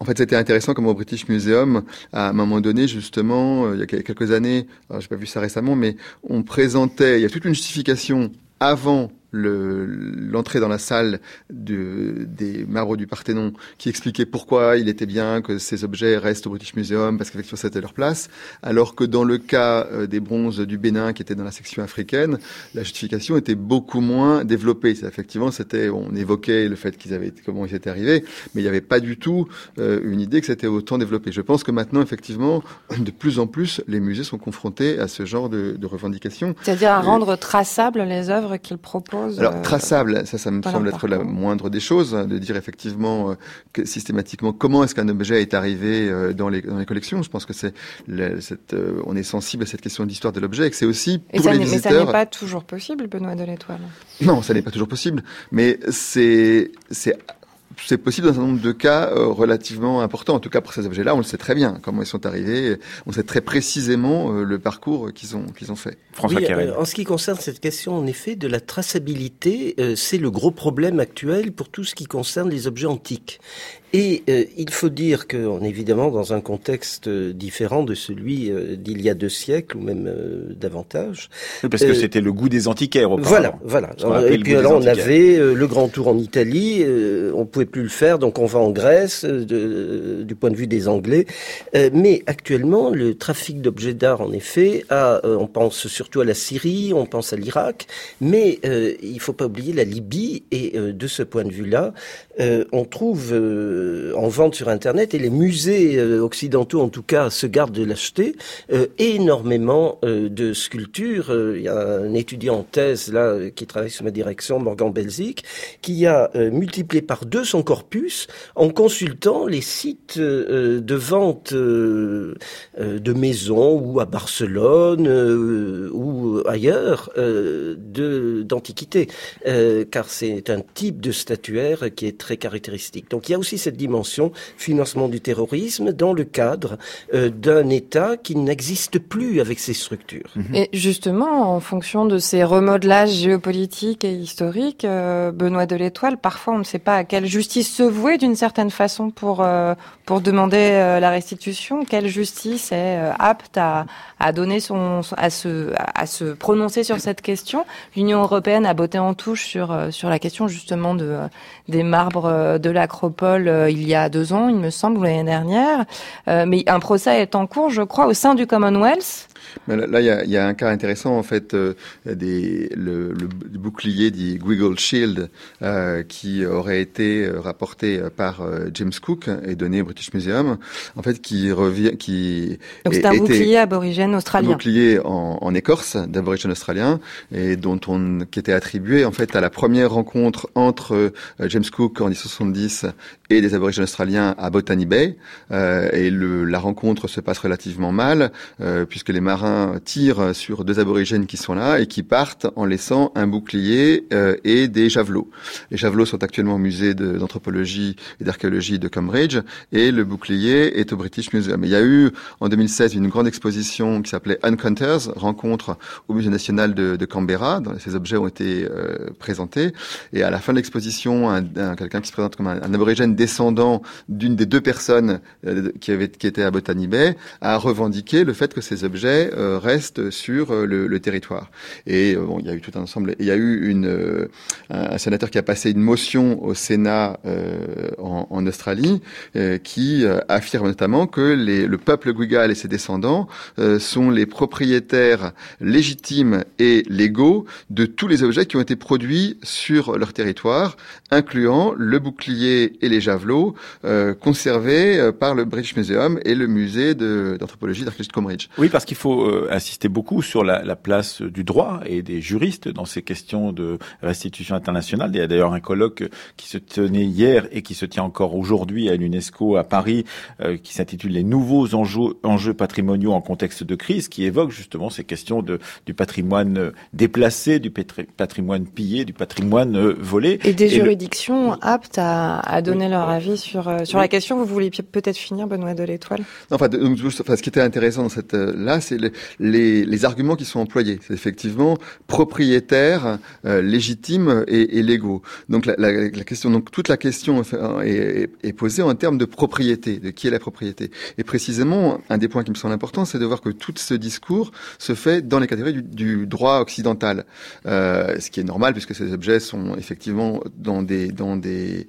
en fait, c'était intéressant comme au British Museum, à un moment donné, justement, il y a quelques années, j'ai pas vu ça récemment, mais on présentait, il y a toute une justification avant l'entrée dans la salle de, des marbres du Parthénon qui expliquait pourquoi il était bien que ces objets restent au British Museum parce qu'effectivement c'était leur place, alors que dans le cas euh, des bronzes du Bénin qui étaient dans la section africaine, la justification était beaucoup moins développée. Effectivement, c'était on évoquait le fait qu'ils avaient comment ils étaient arrivés, mais il n'y avait pas du tout euh, une idée que c'était autant développé. Je pense que maintenant, effectivement, de plus en plus, les musées sont confrontés à ce genre de, de revendications. C'est-à-dire à rendre traçables les œuvres qu'ils proposent alors euh, traçable, ça, ça me semble être la moindre des choses, hein, de dire effectivement euh, que systématiquement comment est-ce qu'un objet est arrivé euh, dans les, dans les collections. Je pense que c'est on est sensible à cette question de l'histoire de l'objet et que c'est aussi pour ça les visiteurs. Mais ça n'est pas toujours possible, Benoît de l'Étoile. Non, ça n'est pas toujours possible, mais c'est c'est c'est possible dans un certain nombre de cas euh, relativement importants. En tout cas, pour ces objets-là, on le sait très bien, comment ils sont arrivés. On sait très précisément euh, le parcours qu'ils ont, qu'ils ont fait. François oui, euh, En ce qui concerne cette question, en effet, de la traçabilité, c'est le gros problème actuel pour tout ce qui concerne les objets antiques. Et euh, il faut dire qu'on est évidemment dans un contexte différent de celui euh, d'il y a deux siècles ou même euh, davantage. parce que c'était le goût des antiquaires. Voilà, voilà. Et puis alors on avait le grand tour en Italie, on pouvait plus le faire, donc on va en Grèce de, du point de vue des Anglais. mais actuellement, le trafic d'objets d'art, en effet, a, on pense surtout à la Syrie, on pense à l'Irak, mais il faut pas oublier la Libye. Et de ce point de vue-là, on trouve euh, en vente sur Internet et les musées euh, occidentaux, en tout cas, se gardent de l'acheter. Euh, énormément de sculptures. Il y a un étudiant en thèse là qui travaille sous ma direction, Morgan Belzik, qui a multiplié par deux son corpus en consultant les sites de vente de maisons ou à Barcelone ou ailleurs d'antiquité, car c'est un type de statuaire qui est très caractéristique. Donc il y a aussi cette dimension financement du terrorisme dans le cadre euh, d'un État qui n'existe plus avec ses structures. Mhm. Et justement, en fonction de ces remodelages géopolitiques et historiques, euh, Benoît de l'Étoile, parfois on ne sait pas à quelle justice se vouer d'une certaine façon pour euh, pour demander la restitution. Quelle justice est apte à, à donner son à se à se prononcer sur cette question? L'Union européenne a botté en touche sur sur la question justement de des marbres de l'Acropole euh, il y a deux ans, il me semble, l'année dernière. Euh, mais un procès est en cours, je crois, au sein du Commonwealth. Là, il y a, y a, un cas intéressant en fait euh, des, le, le, bouclier du Gwiggle Shield euh, qui aurait été rapporté par euh, James Cook et donné au British Museum, en fait qui revient, qui donc c'est un bouclier aborigène australien, un bouclier en, en Écorce d'aborigène australien et dont on qui était attribué en fait à la première rencontre entre James Cook en 1970 et des aborigènes australiens à Botany Bay. Euh, et le, la rencontre se passe relativement mal, euh, puisque les marins tirent sur deux aborigènes qui sont là et qui partent en laissant un bouclier euh, et des javelots. Les javelots sont actuellement au musée d'anthropologie et d'archéologie de Cambridge, et le bouclier est au British Museum. il y a eu en 2016 une grande exposition qui s'appelait Uncounters, rencontre au musée national de, de Canberra, dont ces objets ont été euh, présentés. Et à la fin de l'exposition, un, un, quelqu'un qui se présente comme un, un aborigène descendant d'une des deux personnes euh, qui, avait, qui étaient à Botany Bay, a revendiqué le fait que ces objets objets restent sur le, le, territoire. Et bon, il y a eu tout un ensemble. Il y a eu un, sénateur qui a passé une motion au Sénat en, Australie qui affirme notamment que le peuple Guigal et ses descendants sont les propriétaires légitimes et légaux de tous les objets qui ont été produits sur leur territoire, incluant le bouclier et les javelots euh, conservés euh, par le British Museum et le musée d'anthropologie de Cambridge. Oui, parce qu'il faut euh, insister beaucoup sur la, la, place du droit et des juristes dans ces questions de restitution internationale. Il y a d'ailleurs un colloque qui se tenait hier et qui se tient encore aujourd'hui à l'UNESCO à Paris, euh, qui s'intitule Les nouveaux enjeux, enjeux patrimoniaux en contexte de crise, qui évoque justement ces questions de, du patrimoine déplacé, du patrimoine pillé, du patrimoine volé. Et des juridictions aptes à, à donner leur avis sur, euh, sur la question. Vous voulez peut-être finir, Benoît de l'Étoile? Enfin, ce qui était intéressant dans cette euh, là, c'est les, les, les, arguments qui sont employés. C'est effectivement propriétaires, euh, légitimes et, et, légaux. Donc la, la, la, question, donc toute la question est, est, posée en termes de propriété, de qui est la propriété. Et précisément, un des points qui me semble important, c'est de voir que tout ce discours se fait dans les catégories du, du droit occidental, euh, ce qui est normal puisque ces objets sont effectivement dans des dans des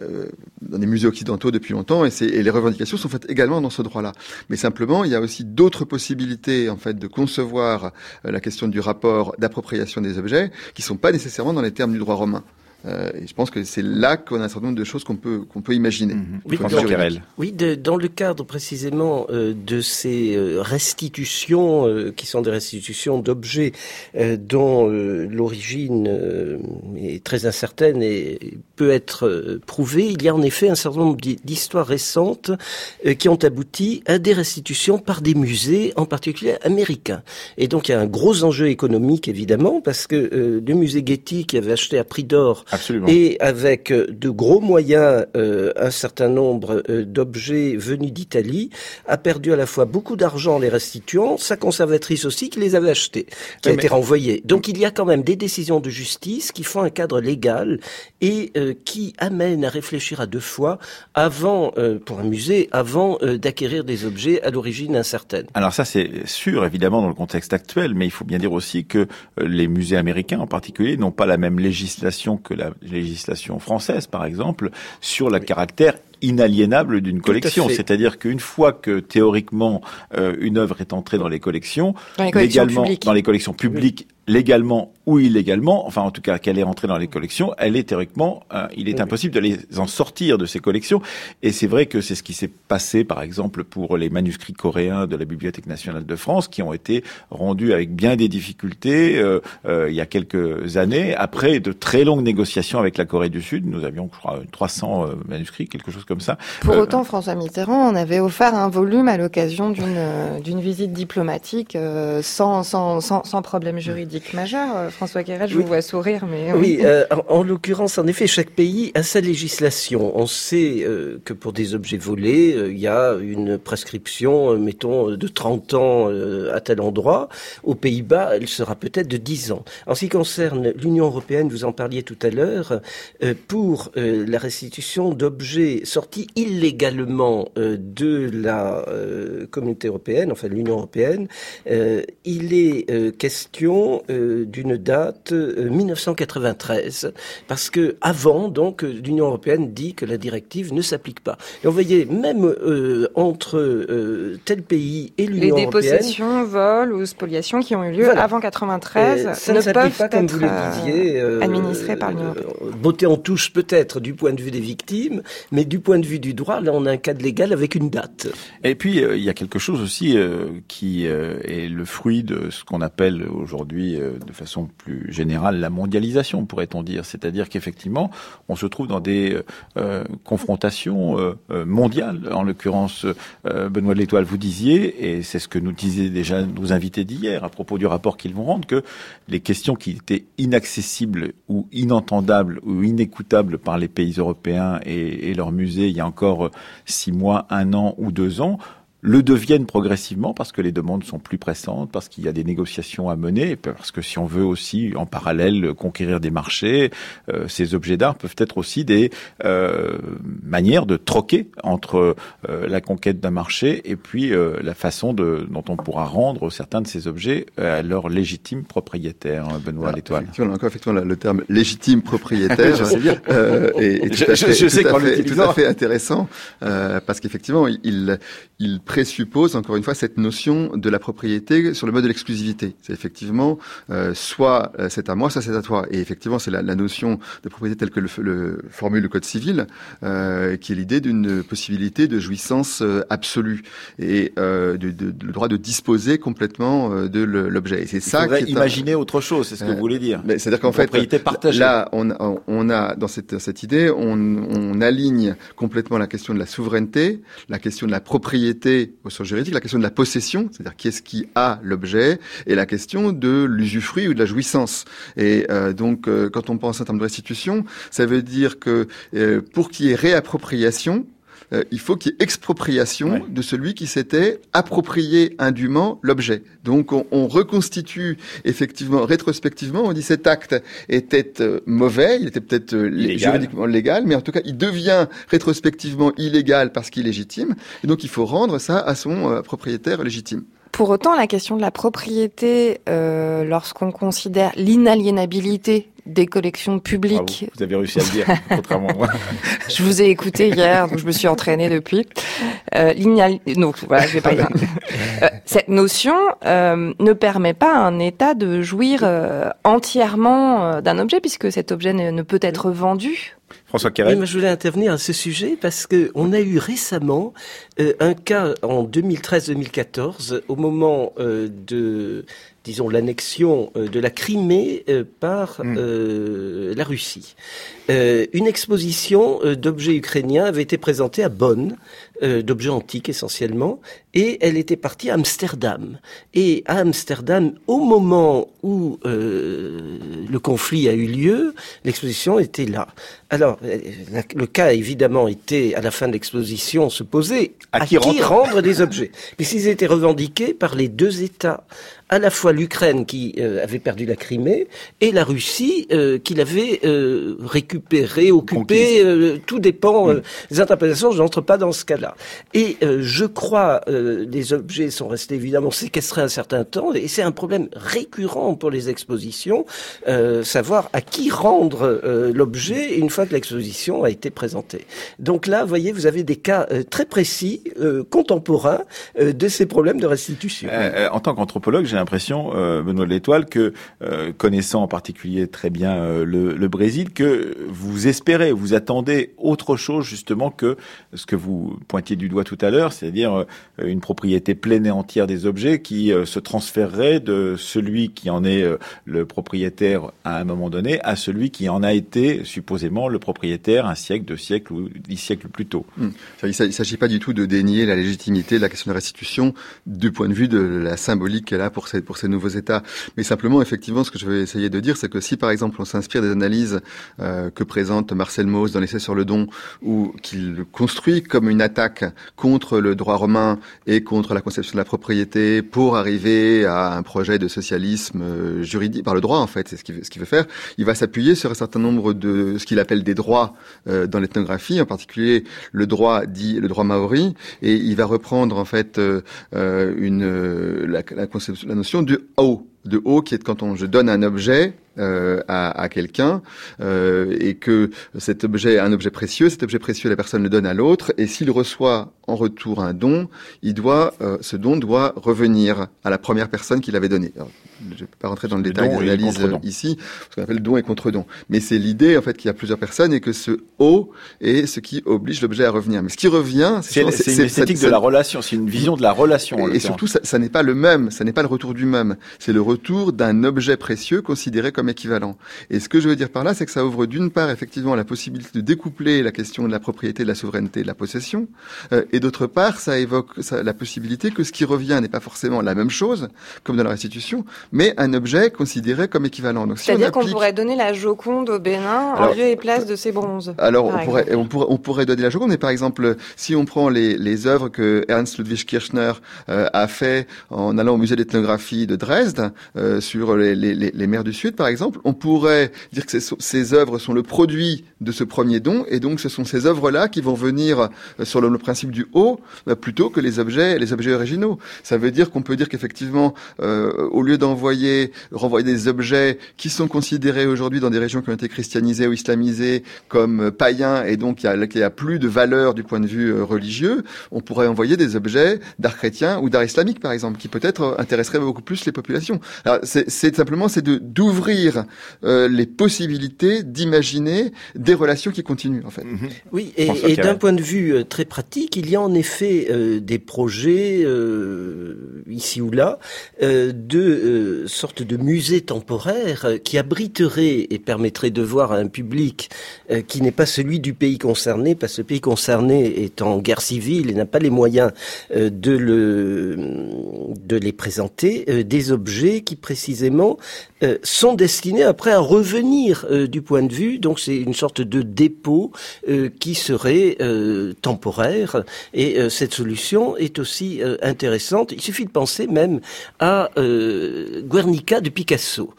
euh, dans des musées occidentaux depuis longtemps et, et, les revendications sont faites également dans ce droit-là. Mais simplement, il y a aussi d'autres possibilités en fait de concevoir euh, la question du rapport d'appropriation des objets qui sont pas nécessairement dans les termes du droit romain. Euh, et je pense que c'est là qu'on a un certain nombre de choses qu'on peut qu'on peut imaginer. Mmh. Oui, dans, oui de, dans le cadre précisément euh, de ces euh, restitutions euh, qui sont des restitutions d'objets euh, dont l'origine est très incertaine et peut être prouvée, il y a en effet un certain nombre d'histoires récentes qui ont abouti à des restitutions par des musées, en particulier américains. Et donc il y a un gros enjeu économique évidemment parce que le musée Getty qui avait acheté à prix d'or Absolument. Et avec euh, de gros moyens, euh, un certain nombre euh, d'objets venus d'Italie, a perdu à la fois beaucoup d'argent en les restituant, sa conservatrice aussi qui les avait achetés, qui a été renvoyée. Donc il y a quand même des décisions de justice qui font un cadre légal et euh, qui amènent à réfléchir à deux fois avant, euh, pour un musée, avant d'acquérir des objets à l'origine incertaine. Alors ça c'est sûr évidemment dans le contexte actuel, mais il faut bien dire aussi que les musées américains en particulier n'ont pas la même législation que la législation française, par exemple, sur le oui. caractère inaliénable d'une collection. C'est-à-dire qu'une fois que théoriquement euh, une œuvre est entrée dans les collections, dans les collections légalement publiques. dans les collections publiques, oui. légalement ou illégalement, enfin en tout cas qu'elle est rentrée dans les collections, elle est théoriquement, euh, il est oui. impossible de les en sortir de ces collections. Et c'est vrai que c'est ce qui s'est passé, par exemple, pour les manuscrits coréens de la Bibliothèque nationale de France, qui ont été rendus avec bien des difficultés euh, euh, il y a quelques années, après de très longues négociations avec la Corée du Sud. Nous avions, je crois, 300 euh, manuscrits, quelque chose comme ça. Pour autant, François Mitterrand en avait offert un volume à l'occasion d'une d'une visite diplomatique euh, sans, sans, sans, sans problème juridique majeur. François Quérel, je oui. vous vois sourire, mais... Oui, euh, en, en l'occurrence, en effet, chaque pays a sa législation. On sait euh, que pour des objets volés, euh, il y a une prescription, mettons, de 30 ans à tel endroit. Aux Pays-Bas, elle sera peut-être de 10 ans. En ce qui concerne l'Union européenne, vous en parliez tout à l'heure, pour la restitution d'objets sortis illégalement de la communauté européenne, enfin de l'Union européenne, il est question d'une date 1993, parce que avant, donc, l'Union européenne dit que la directive ne s'applique pas. Et on voyait même euh, entre euh, tel pays et l'Union européenne... Les dépossessions, vols ou spoliations qui ont eu lieu voilà. avant 93 euh, ça ne, ne peuvent pas, comme vous le disiez, administrées par l'Union Beauté en touche peut-être du point de vue des victimes, mais du point de vue du droit, là on a un cadre légal avec une date. Et puis il y a quelque chose aussi qui est le fruit de ce qu'on appelle aujourd'hui de façon plus générale la mondialisation, pourrait-on dire. C'est-à-dire qu'effectivement, on se trouve dans des euh, confrontations euh, mondiales. En l'occurrence, euh, Benoît de l'Étoile, vous disiez, et c'est ce que nous disaient déjà nos invités d'hier à propos du rapport qu'ils vont rendre, que les questions qui étaient inaccessibles ou inentendables ou inécoutables par les pays européens et, et leurs musées il y a encore six mois, un an ou deux ans, le deviennent progressivement parce que les demandes sont plus pressantes, parce qu'il y a des négociations à mener, parce que si on veut aussi en parallèle conquérir des marchés, euh, ces objets d'art peuvent être aussi des euh, manières de troquer entre euh, la conquête d'un marché et puis la façon de, dont on pourra rendre certains de ces objets à leur légitime propriétaire. Hein, Benoît L'Étoile. Effectivement, encore effectivement le terme légitime propriétaire je sais bien. est, tout à fait, je, sais tout à fait, tout à fait intéressant parce qu'effectivement il, il présuppose encore une fois cette notion de la propriété sur le mode de l'exclusivité. C'est effectivement euh, soit euh, c'est à moi, soit c'est à toi. Et effectivement, c'est la, la, notion de propriété telle que le, le formule le code civil, euh, qui est l'idée d'une possibilité de jouissance euh, absolue et euh, de, de, de, le droit de disposer complètement de l'objet. Et c'est ça. Qui imaginer autre chose, c'est ce que vous voulez dire. C'est-à-dire qu'en fait, là, on, on, a dans cette, cette idée, on, on aligne complètement la question de la souveraineté, la question de la propriété au juridique, la question de la possession, c'est-à-dire qui est-ce qui a l'objet, et la question de l'usufruit ou de la jouissance. Et euh, donc, euh, quand on pense en termes de restitution, ça veut dire que euh, pour qu'il y ait réappropriation, euh, il faut qu'il y ait expropriation de celui qui s'était approprié indûment l'objet. Donc on, on, reconstitue effectivement, rétrospectivement, on dit cet acte était euh, mauvais, il était peut-être euh, juridiquement légal, mais en tout cas il devient rétrospectivement illégal parce qu'il est légitime, et donc il faut rendre ça à son propriétaire légitime. Pour autant, la question de la propriété, euh, lorsqu'on considère l'inaliénabilité des collections publiques. vous avez réussi à le dire, contrairement à moi. je vous ai écouté hier, donc je me suis entraînée depuis. Euh, non, voilà, je vais pas y euh, Cette notion euh, ne permet pas à un État de jouir euh, entièrement euh, d'un objet, puisque cet objet ne, ne peut être vendu François Carrel. Oui, je voulais intervenir à ce sujet parce que on a eu récemment euh, un cas en 2013-2014 au moment euh, de disons l'annexion euh, de la Crimée par mm. euh, la Russie. une exposition d'objets ukrainiens avait été présentée à Bonn, d'objets antiques essentiellement, et elle était partie à Amsterdam. Et à Amsterdam, au moment où le conflit a eu lieu, l'exposition était là. Alors, le cas évidemment était à la fin de l'exposition se poser à, qui, rendre des objets. Mais s'ils étaient revendiqués par les deux États à la fois l'Ukraine qui euh, avait perdu la Crimée et la Russie euh, qui l'avait euh, récupéré, occupé. Euh, tout dépend mm. des interprétations. Je n'entre pas dans ce cas-là. Et je crois les objets sont restés évidemment séquestrés un certain temps et c'est un problème récurrent pour les expositions, savoir à qui rendre l'objet une fois que l'exposition a été présentée. Donc là, vous voyez, vous avez des cas très précis, contemporains de ces problèmes de restitution. en tant qu'anthropologue, j'ai l'impression, euh, Benoît de l'Étoile, que euh, connaissant en particulier très bien euh, le, Brésil, que vous espérez, vous attendez autre chose justement que ce que vous pointiez du doigt tout à l'heure, c'est-à-dire une propriété pleine et entière des objets qui se transférerait de celui qui en est le propriétaire à un moment donné à celui qui en a été supposément le propriétaire un siècle, deux siècles ou dix siècles plus tôt. Hum. Il ne s'agit pas du tout de dénier la légitimité de la question de restitution du point de vue de la symbolique qu'elle a pour pour ces nouveaux États. Mais simplement, effectivement, ce que je vais essayer de dire, c'est que si, par exemple, on s'inspire des analyses euh, que présente Marcel Mauss dans l'essai sur le don, ou qu'il construit comme une attaque contre le droit romain et contre la conception de la propriété pour arriver à un projet de socialisme euh, juridique, par le droit, en fait, c'est ce qu'il veut, faire, il va s'appuyer sur un certain nombre de ce qu'il appelle des droits euh, dans l'ethnographie, en particulier le droit dit le droit maori, et il va reprendre, en fait, euh, euh une, la, la, conception, la notion du haut, de haut qui est quand on, je donne un objet euh, à, à quelqu'un euh, et que cet objet est un objet précieux, cet objet précieux, la personne le donne à l'autre et s'il reçoit en retour un don, il doit, euh, ce don doit revenir à la première personne qui l'avait donné. Alors, je ne vais pas rentrer dans le, détail des analyses ici, ce qu'on appelle don et contre-don. Mais c'est l'idée en fait qu'il y a plusieurs personnes et que ce haut est ce qui oblige l'objet à revenir. Mais ce qui revient, c'est une esthétique de la relation, c'est une vision de la relation. Et, et surtout, ça, ça n'est pas le même, ça n'est pas le retour du même, c'est le retour d'un objet précieux considéré comme équivalent. Et ce que je veux dire par là, c'est que ça ouvre d'une part effectivement la possibilité de découpler la question de la propriété, de la souveraineté, de la possession, euh, et d'autre part, ça évoque la possibilité que ce qui revient n'est pas forcément la même chose, comme dans la restitution, mais un objet considéré comme équivalent. Si C'est-à-dire qu'on pourrait donner la Joconde au Bénin en lieu et place de ces bronzes. Alors on pourrait, on pourrait, on pourrait donner la Joconde, mais par exemple, si on prend les, les œuvres que Ernst Ludwig Kirchner euh, a fait en allant au musée d'ethnographie de Dresde sur les, les, les, mers du Sud, par exemple, on pourrait dire que ces, ces œuvres sont le produit de ce premier don, et donc ce sont ces œuvres-là qui vont venir euh, sur le, principe du haut plutôt que les objets, les objets originaux. Ça veut dire qu'on peut dire qu'effectivement, au lieu d'envoyer, renvoyer des objets qui sont considérés aujourd'hui dans des régions qui ont été christianisées ou islamisées comme païens, et donc il y a, a plus de valeur du point de vue religieux, on pourrait envoyer des objets d'art chrétien ou d'art islamique, par exemple, qui peut-être intéresseraient beaucoup plus les populations. C'est simplement c'est de d'ouvrir euh, les possibilités d'imaginer des relations qui continuent, en fait. Mhm. Oui, et, et d'un point de vue euh, très pratique, il y a en effet euh, des projets ici ou là de sortes de musées temporaires qui abriteraient et permettraient de voir à un public qui n'est pas celui du pays concerné, parce que ce pays concerné est en guerre civile et n'a pas les moyens euh, de, le, de les présenter, euh, des objets qui précisément euh, sont destinés après à revenir du point de vue. Donc c'est une sorte de dépôt qui serait temporaire et cette solution est aussi intéressante. Il suffit de penser même à Guernica de Picasso.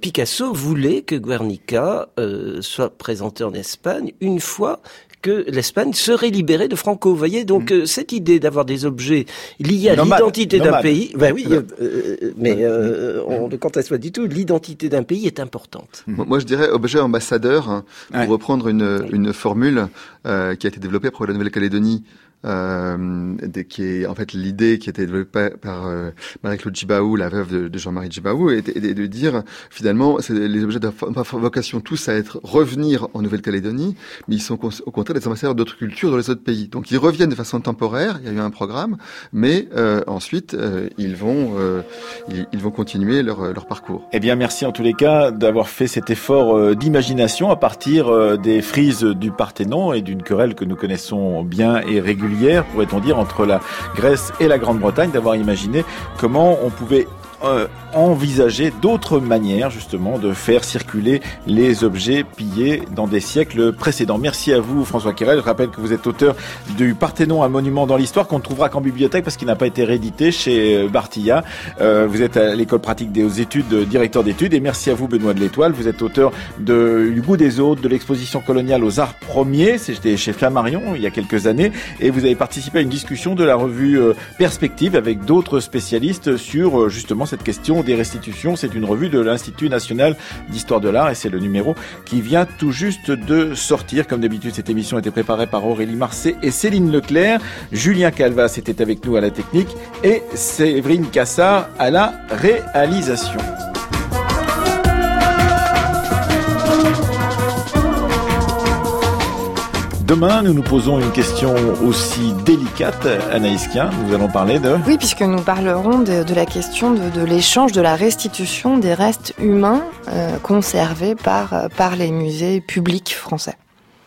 Picasso voulait que Guernica soit présenté en Espagne une fois que l'Espagne serait libérée de Franco. Vous voyez, donc mm. euh, cette idée d'avoir des objets liés à l'identité d'un pays, ben oui, euh, euh, mais on ne conteste pas du tout, l'identité d'un pays est importante. Moi, je dirais objet ambassadeur, hein, pour reprendre une, une formule qui a été développée pour la Nouvelle-Calédonie euh, qui est en fait l'idée qui été développée par euh, Marie-Claude Gibaou, la veuve de, de Jean-Marie Gibaou, et, de dire finalement les objets de vocation tous à être revenir en Nouvelle-Calédonie, mais ils sont au contraire des ambassadeurs d'autres cultures dans les autres pays. Donc ils reviennent de façon temporaire, il y a eu un programme, mais euh, ensuite euh, ils vont euh, ils, vont continuer leur, leur parcours. Eh bien merci en tous les cas d'avoir fait cet effort d'imagination à partir des frises du Parthénon et d'une querelle que nous connaissons bien et régulièrement pourrait-on dire, entre la Grèce et la Grande-Bretagne, d'avoir imaginé comment on pouvait euh, envisager d'autres manières justement de faire circuler les objets pillés dans des siècles précédents. Merci à vous François Kirel. Je rappelle que vous êtes auteur du Parthénon, un monument dans l'histoire qu'on ne trouvera qu'en bibliothèque parce qu'il n'a pas été réédité chez euh, Bartilla. Euh, vous êtes à l'école pratique des études, directeur d'études et merci à vous Benoît de l'Étoile. Vous êtes auteur de, du goût des autres, de l'exposition coloniale aux arts premiers. C'était chez Flammarion il y a quelques années et vous avez participé à une discussion de la revue Perspective avec d'autres spécialistes sur justement cette question des restitutions. C'est une revue de l'Institut national d'histoire de l'art et c'est le numéro qui vient tout juste de sortir. Comme d'habitude, cette émission a été préparée par Aurélie Marcet et Céline Leclerc. Julien Calvas était avec nous à la technique et Séverine Cassard à la réalisation. Demain, nous nous posons une question aussi délicate, Anaïs Kien. Nous allons parler de... Oui, puisque nous parlerons de, la question de, l'échange, de la restitution des restes humains euh, conservés par, par les musées publics français.